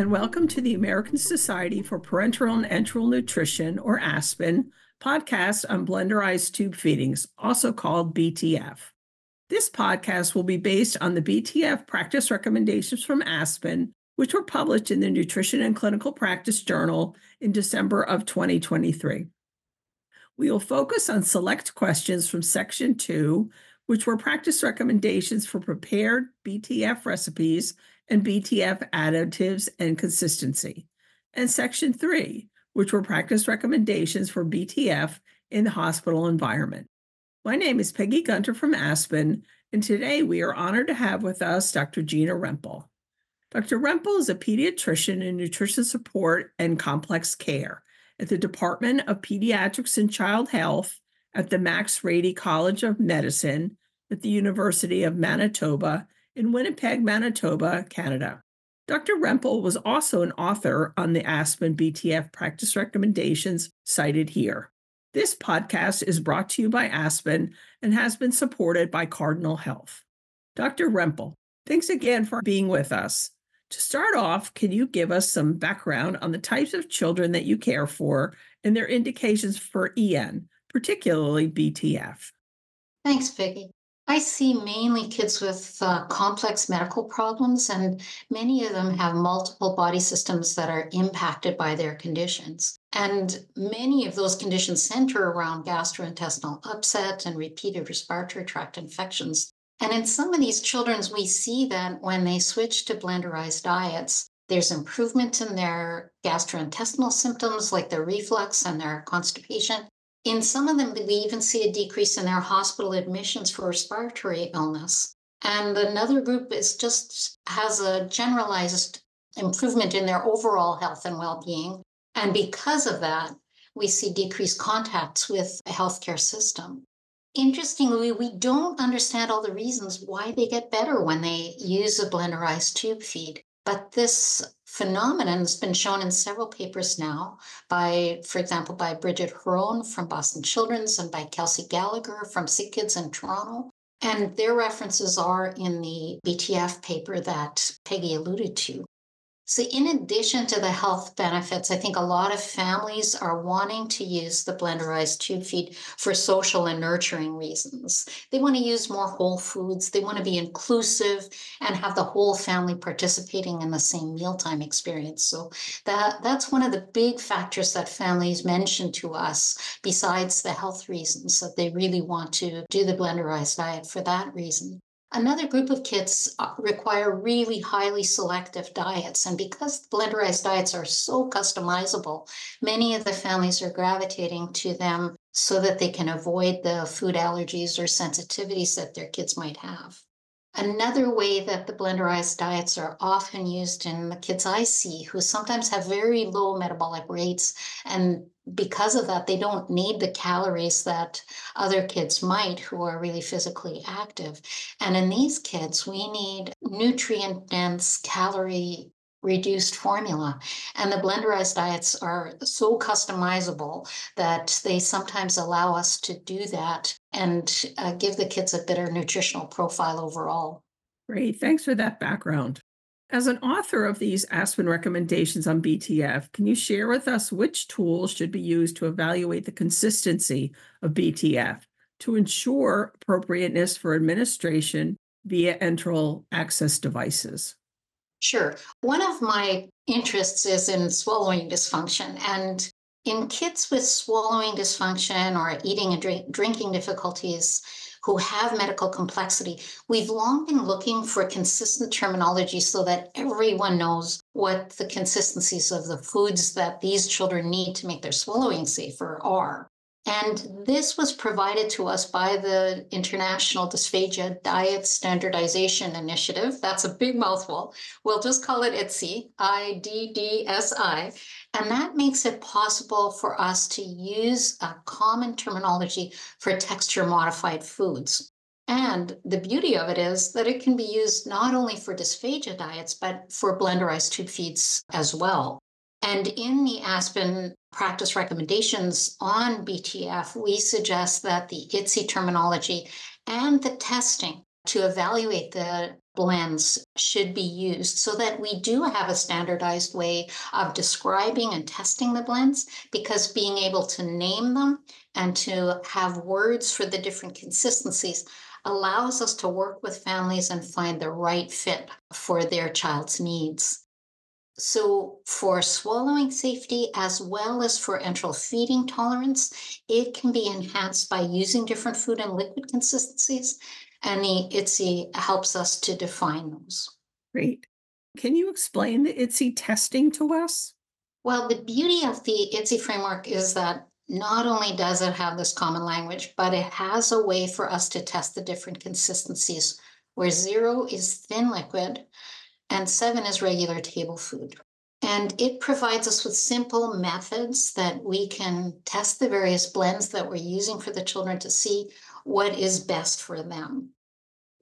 and welcome to the American Society for Parenteral and Enteral Nutrition, or ASPEN, podcast on blenderized tube feedings, also called BTF. This podcast will be based on the BTF practice recommendations from ASPEN, which were published in the Nutrition in Clinical Practice Journal in December of 2023. We will focus on select questions from Section 2, which were practice recommendations for prepared BTF recipes and BTF additives and consistency, and Section 3, which were practice recommendations for BTF in the hospital environment. My name is Peggy Guenter from Aspen, and today we are honored to have with us Dr. Gina Rempel. Dr. Rempel is a pediatrician in nutrition support and complex care at the Department of Pediatrics and Child Health at the Max Rady College of Medicine at the University of Manitoba in Winnipeg, Manitoba, Canada. Dr. Rempel was also an author on the Aspen BTF practice recommendations cited here. This podcast is brought to you by Aspen and has been supported by Cardinal Health. Dr. Rempel, thanks again for being with us. To start off, can you give us some background on the types of children that you care for and their indications for EN, particularly BTF? Thanks, Peggy. I see mainly kids with uh, complex medical problems, and many of them have multiple body systems that are impacted by their conditions. And many of those conditions center around gastrointestinal upset and repeated respiratory tract infections. And in some of these children, we see that when they switch to blenderized diets, there's improvement in their gastrointestinal symptoms like their reflux and their constipation, in some of them, we even see a decrease in their hospital admissions for respiratory illness. And another group is just has a generalized improvement in their overall health and well-being. And because of that, we see decreased contacts with the healthcare system. Interestingly, we don't understand all the reasons why they get better when they use a blenderized tube feed. But this phenomenon has been shown in several papers now by, for example, by Bridget Hron from Boston Children's and by Kelsey Gallagher from Sick Kids in Toronto. And their references are in the BTF paper that Peggy alluded to. So, in addition to the health benefits, I think a lot of families are wanting to use the blenderized tube feed for social and nurturing reasons. They want to use more whole foods, they want to be inclusive and have the whole family participating in the same mealtime experience. So, that, that's one of the big factors that families mention to us, besides the health reasons, that they really want to do the blenderized diet for that reason. Another group of kids uh, require really highly selective diets. And because blenderized diets are so customizable, many of the families are gravitating to them so that they can avoid the food allergies or sensitivities that their kids might have. Another way that the blenderized diets are often used in the kids I see who sometimes have very low metabolic rates and because of that, they don't need the calories that other kids might who are really physically active. And in these kids, we need nutrient dense, calorie reduced formula. And the blenderized diets are so customizable that they sometimes allow us to do that and uh, give the kids a better nutritional profile overall. Great. Thanks for that background. As an author of these Aspen recommendations on BTF, can you share with us which tools should be used to evaluate the consistency of BTF to ensure appropriateness for administration via enteral access devices? Sure. One of my interests is in swallowing dysfunction. And in kids with swallowing dysfunction or eating and drink, drinking difficulties, who have medical complexity, we've long been looking for consistent terminology so that everyone knows what the consistencies of the foods that these children need to make their swallowing safer are. And this was provided to us by the International Dysphagia Diet Standardization Initiative. That's a big mouthful. We'll just call it IDDSI, I D D S I. And that makes it possible for us to use a common terminology for texture modified foods. And the beauty of it is that it can be used not only for dysphagia diets, but for blenderized tube feeds as well. And in the Aspen practice recommendations on BTF, we suggest that the IDDSI terminology and the testing to evaluate the blends should be used so that we do have a standardized way of describing and testing the blends because being able to name them and to have words for the different consistencies allows us to work with families and find the right fit for their child's needs. So, for swallowing safety as well as for enteral feeding tolerance, it can be enhanced by using different food and liquid consistencies and the IDDSI helps us to define those. Great. Can you explain the IDDSI testing to us? Well, the beauty of the IDDSI framework is that not only does it have this common language, but it has a way for us to test the different consistencies where zero is thin liquid and seven is regular table food. And it provides us with simple methods that we can test the various blends that we're using for the children to see what is best for them.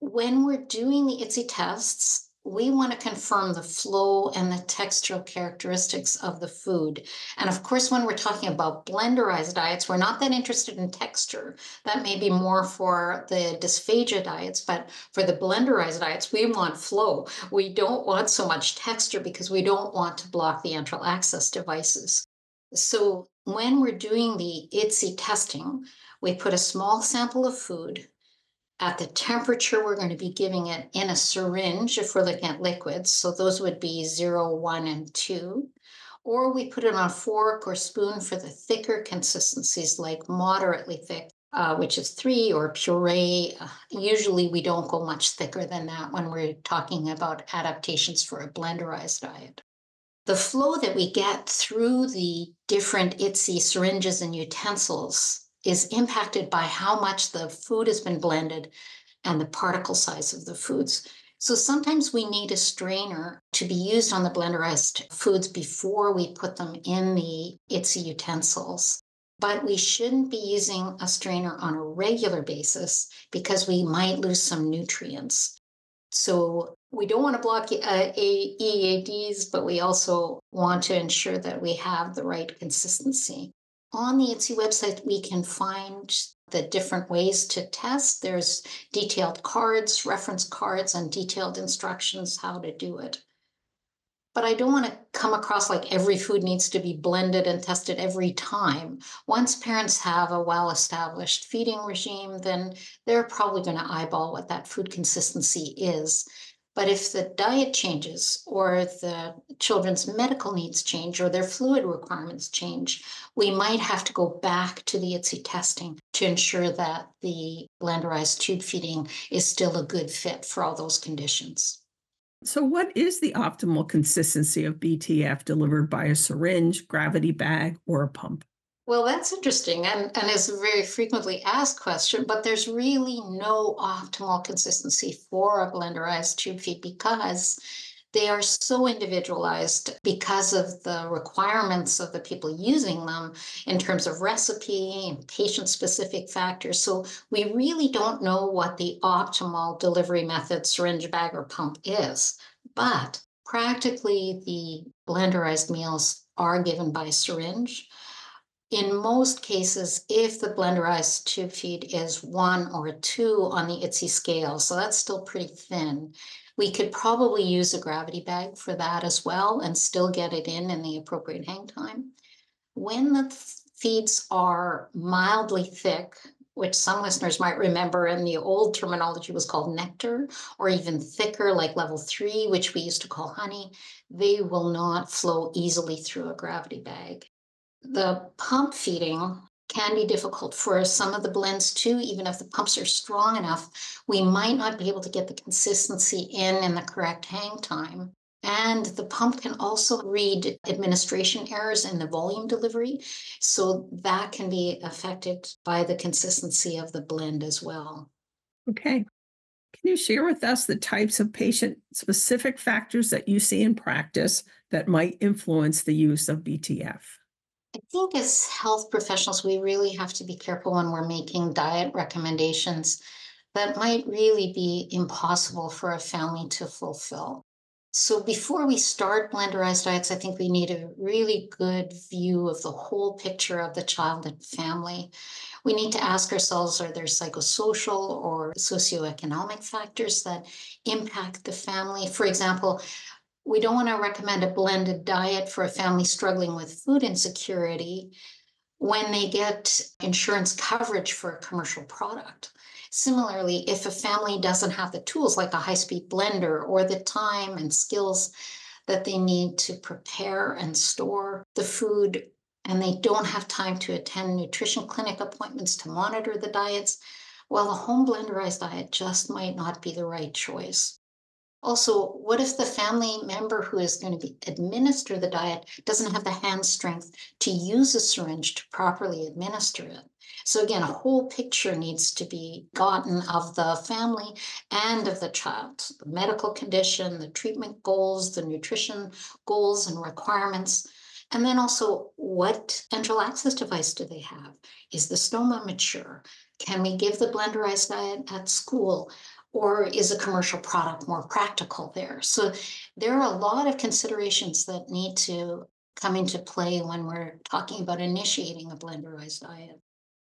When we're doing the IDDSI tests, we want to confirm the flow and the textural characteristics of the food. And of course, when we're talking about blenderized diets, we're not that interested in texture. That may be more for the dysphagia diets, but for the blenderized diets, we want flow. We don't want so much texture because we don't want to block the enteral access devices. So when we're doing the IDDSI testing, we put a small sample of food at the temperature we're going to be giving it in a syringe if we're looking at liquids. So those would be zero, one, and two. Or we put it on a fork or spoon for the thicker consistencies like moderately thick, uh, which is three, or puree. Uh, usually we don't go much thicker than that when we're talking about adaptations for a blenderized diet. The flow that we get through the different IDDSI syringes and utensils is impacted by how much the food has been blended and the particle size of the foods. So sometimes we need a strainer to be used on the blenderized foods before we put them in the IDDSI utensils. But we shouldn't be using a strainer on a regular basis because we might lose some nutrients. So we don't want to block uh, EADs, but we also want to ensure that we have the right consistency. On the IDDSI website, we can find the different ways to test. There's detailed cards, reference cards, and detailed instructions how to do it. But I don't want to come across like every food needs to be blended and tested every time. Once parents have a well established feeding regime, then they're probably going to eyeball what that food consistency is. But if the diet changes or the children's medical needs change or their fluid requirements change, we might have to go back to the IDDSI testing to ensure that the blenderized tube feeding is still a good fit for all those conditions. So, what is the optimal consistency of BTF delivered by a syringe, gravity bag, or a pump? Well, that's interesting and, and is a very frequently asked question, but there's really no optimal consistency for a blenderized tube feed because they are so individualized because of the requirements of the people using them in terms of recipe and patient specific factors. So we really don't know what the optimal delivery method, syringe, bag, or pump is. But practically, the blenderized meals are given by syringe in most cases, if the blenderized tube feed is one or two on the IDDSI scale, so that's still pretty thin, we could probably use a gravity bag for that as well and still get it in in the appropriate hang time. When the feeds are mildly thick, which some listeners might remember in the old terminology was called nectar, or even thicker, like level three, which we used to call honey, they will not flow easily through a gravity bag. The pump feeding can be difficult for some of the blends too, even if the pumps are strong enough, we might not be able to get the consistency in in the correct hang time. And the pump can also read administration errors in the volume delivery. So that can be affected by the consistency of the blend as well. Okay. Can you share with us the types of patient specific factors that you see in practice that might influence the use of BTF? I think as health professionals, we really have to be careful when we're making diet recommendations that might really be impossible for a family to fulfill. So before we start blenderized diets, I think we need a really good view of the whole picture of the child and family. We need to ask ourselves are there psychosocial or socioeconomic factors that impact the family? For example, we don't want to recommend a blended diet for a family struggling with food insecurity when they get insurance coverage for a commercial product. Similarly, if a family doesn't have the tools like a high speed blender or the time and skills that they need to prepare and store the food, and they don't have time to attend nutrition clinic appointments to monitor the diets, well, a home blenderized diet just might not be the right choice. Also, what if the family member who is going to be, administer the diet doesn't have the hand strength to use a syringe to properly administer it? So again, a whole picture needs to be gotten of the family and of the child, the medical condition, the treatment goals, the nutrition goals and requirements. And then also, what enteral access device do they have? Is the stoma mature? Can we give the blenderized diet at school? Or is a commercial product more practical there? So there are a lot of considerations that need to come into play when we're talking about initiating a blenderized diet.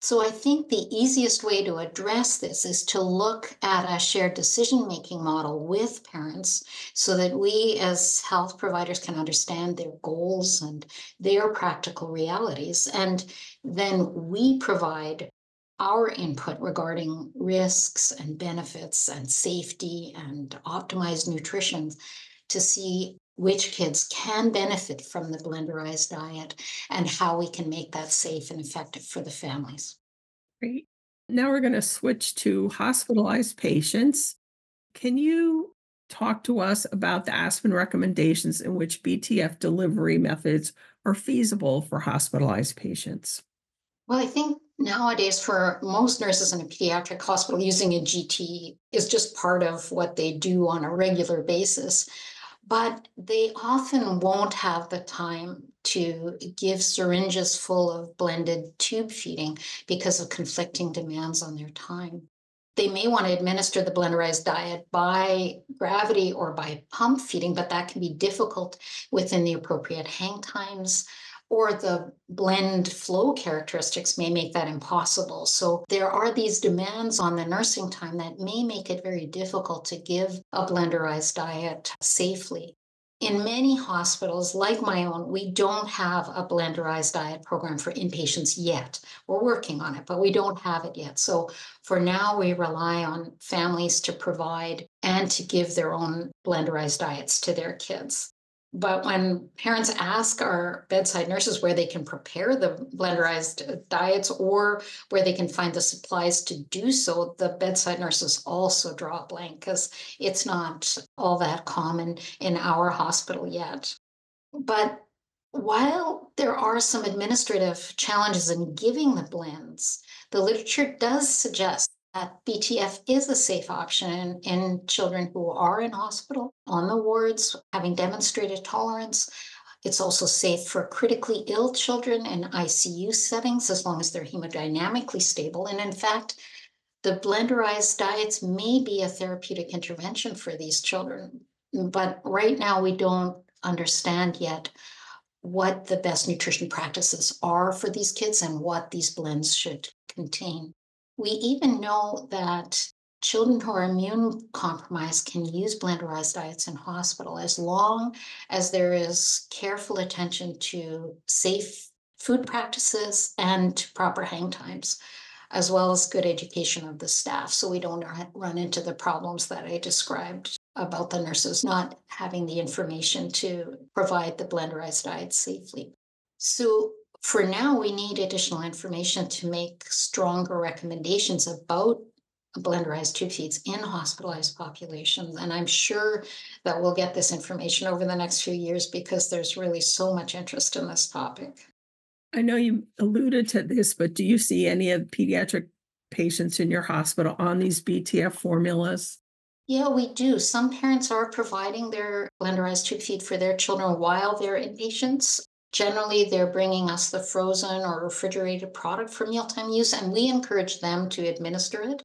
So I think the easiest way to address this is to look at a shared decision making model with parents so that we as health providers can understand their goals and their practical realities. And then we provide our input regarding risks and benefits and safety and optimized nutrition to see which kids can benefit from the blenderized diet and how we can make that safe and effective for the families. Great. Now we're going to switch to hospitalized patients. Can you talk to us about the Aspen recommendations in which BTF delivery methods are feasible for hospitalized patients? Well, I think nowadays for most nurses in a pediatric hospital, using a GT is just part of what they do on a regular basis but they often won't have the time to give syringes full of blended tube feeding because of conflicting demands on their time. They may want to administer the blenderized diet by gravity or by pump feeding, but that can be difficult within the appropriate hang times or the blend flow characteristics may make that impossible. So there are these demands on the nursing time that may make it very difficult to give a blenderized diet safely. In many hospitals, like my own, we don't have a blenderized diet program for inpatients yet. We're working on it, but we don't have it yet. So for now, we rely on families to provide and to give their own blenderized diets to their kids. But when parents ask our bedside nurses where they can prepare the blenderized diets or where they can find the supplies to do so, the bedside nurses also draw a blank because it's not all that common in our hospital yet. But while there are some administrative challenges in giving the blends, the literature does suggest that BTF is a safe option in children who are in hospital on the wards, having demonstrated tolerance. It's also safe for critically ill children in ICU settings as long as they're hemodynamically stable. And in fact, the blenderized diets may be a therapeutic intervention for these children. But right now, we don't understand yet what the best nutrition practices are for these kids and what these blends should contain. We even know that children who are immune compromised can use blenderized diets in hospital as long as there is careful attention to safe food practices and proper hang times as well as good education of the staff so we don't run into the problems that I described about the nurses not having the information to provide the blenderized diet safely. So for now, we need additional information to make stronger recommendations about blenderized tube feeds in hospitalized populations. And I'm sure that we'll get this information over the next few years because there's really so much interest in this topic. I know you alluded to this, but do you see any of pediatric patients in your hospital on these BTF formulas? Yeah, we do. Some parents are providing their blenderized tube feed for their children while they're inpatients. Generally, they're bringing us the frozen or refrigerated product for mealtime use, and we encourage them to administer it.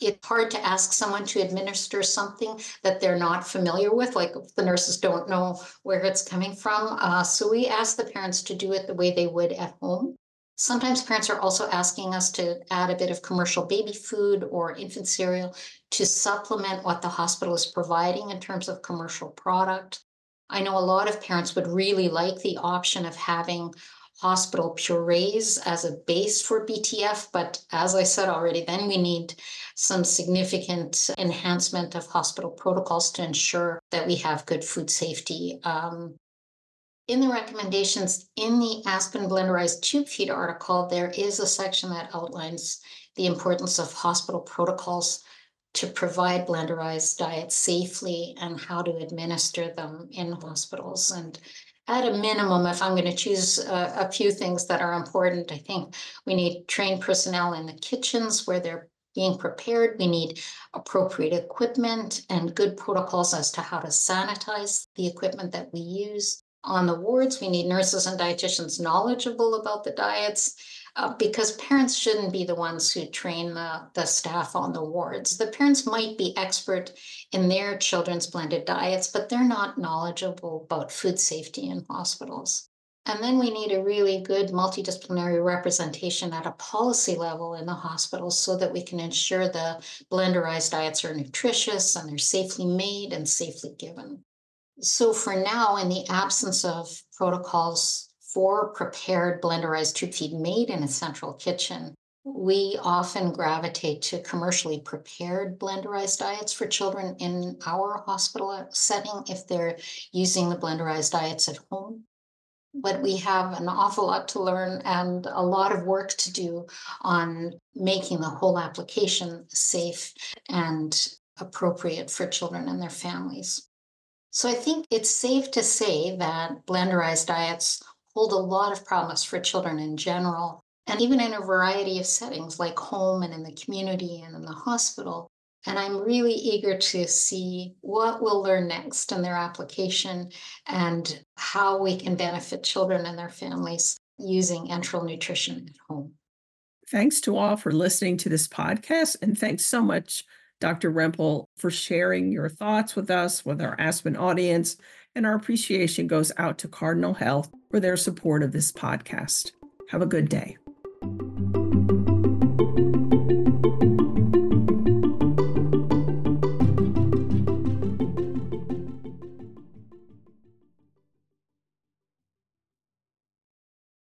it's hard to ask someone to administer something that they're not familiar with, like the nurses don't know where it's coming from. Uh, so we ask the parents to do it the way they would at home. Sometimes parents are also asking us to add a bit of commercial baby food or infant cereal to supplement what the hospital is providing in terms of commercial product. I know a lot of parents would really like the option of having hospital purees as a base for BTF. But as I said already, then we need some significant enhancement of hospital protocols to ensure that we have good food safety. Um, in the recommendations in the Aspen blenderized tube feed article, there is a section that outlines the importance of hospital protocols to provide blenderized diets safely and how to administer them in hospitals. And at a minimum, if I'm going to choose a, a, few things that are important, I think we need trained personnel in the kitchens where they're being prepared. We need appropriate equipment and good protocols as to how to sanitize the equipment that we use. On the wards, we need nurses and dietitians knowledgeable about the diets uh, because parents shouldn't be the ones who train the, the staff on the wards. The parents might be expert in their children's blended diets, but they're not knowledgeable about food safety in hospitals. And then we need a really good multidisciplinary representation at a policy level in the hospitals so that we can ensure the blenderized diets are nutritious and they're safely made and safely given. So, for now, in the absence of protocols for prepared blenderized tube feed made in a central kitchen, we often gravitate to commercially prepared blenderized diets for children in our hospital setting if they're using the blenderized diets at home. But we have an awful lot to learn and a lot of work to do on making the whole application safe and appropriate for children and their families. So I think it's safe to say that blenderized diets hold a lot of promise for children in general, and even in a variety of settings like home and in the community and in the hospital. And I'm really eager to see what we'll learn next in their application and how we can benefit children and their families using enteral nutrition at home. Thanks to all for listening to this podcast. And thanks so much, Dr. Rempel, for sharing your thoughts with us, with our Aspen audience, and our appreciation goes out to Cardinal Health for their support of this podcast. Have a good day.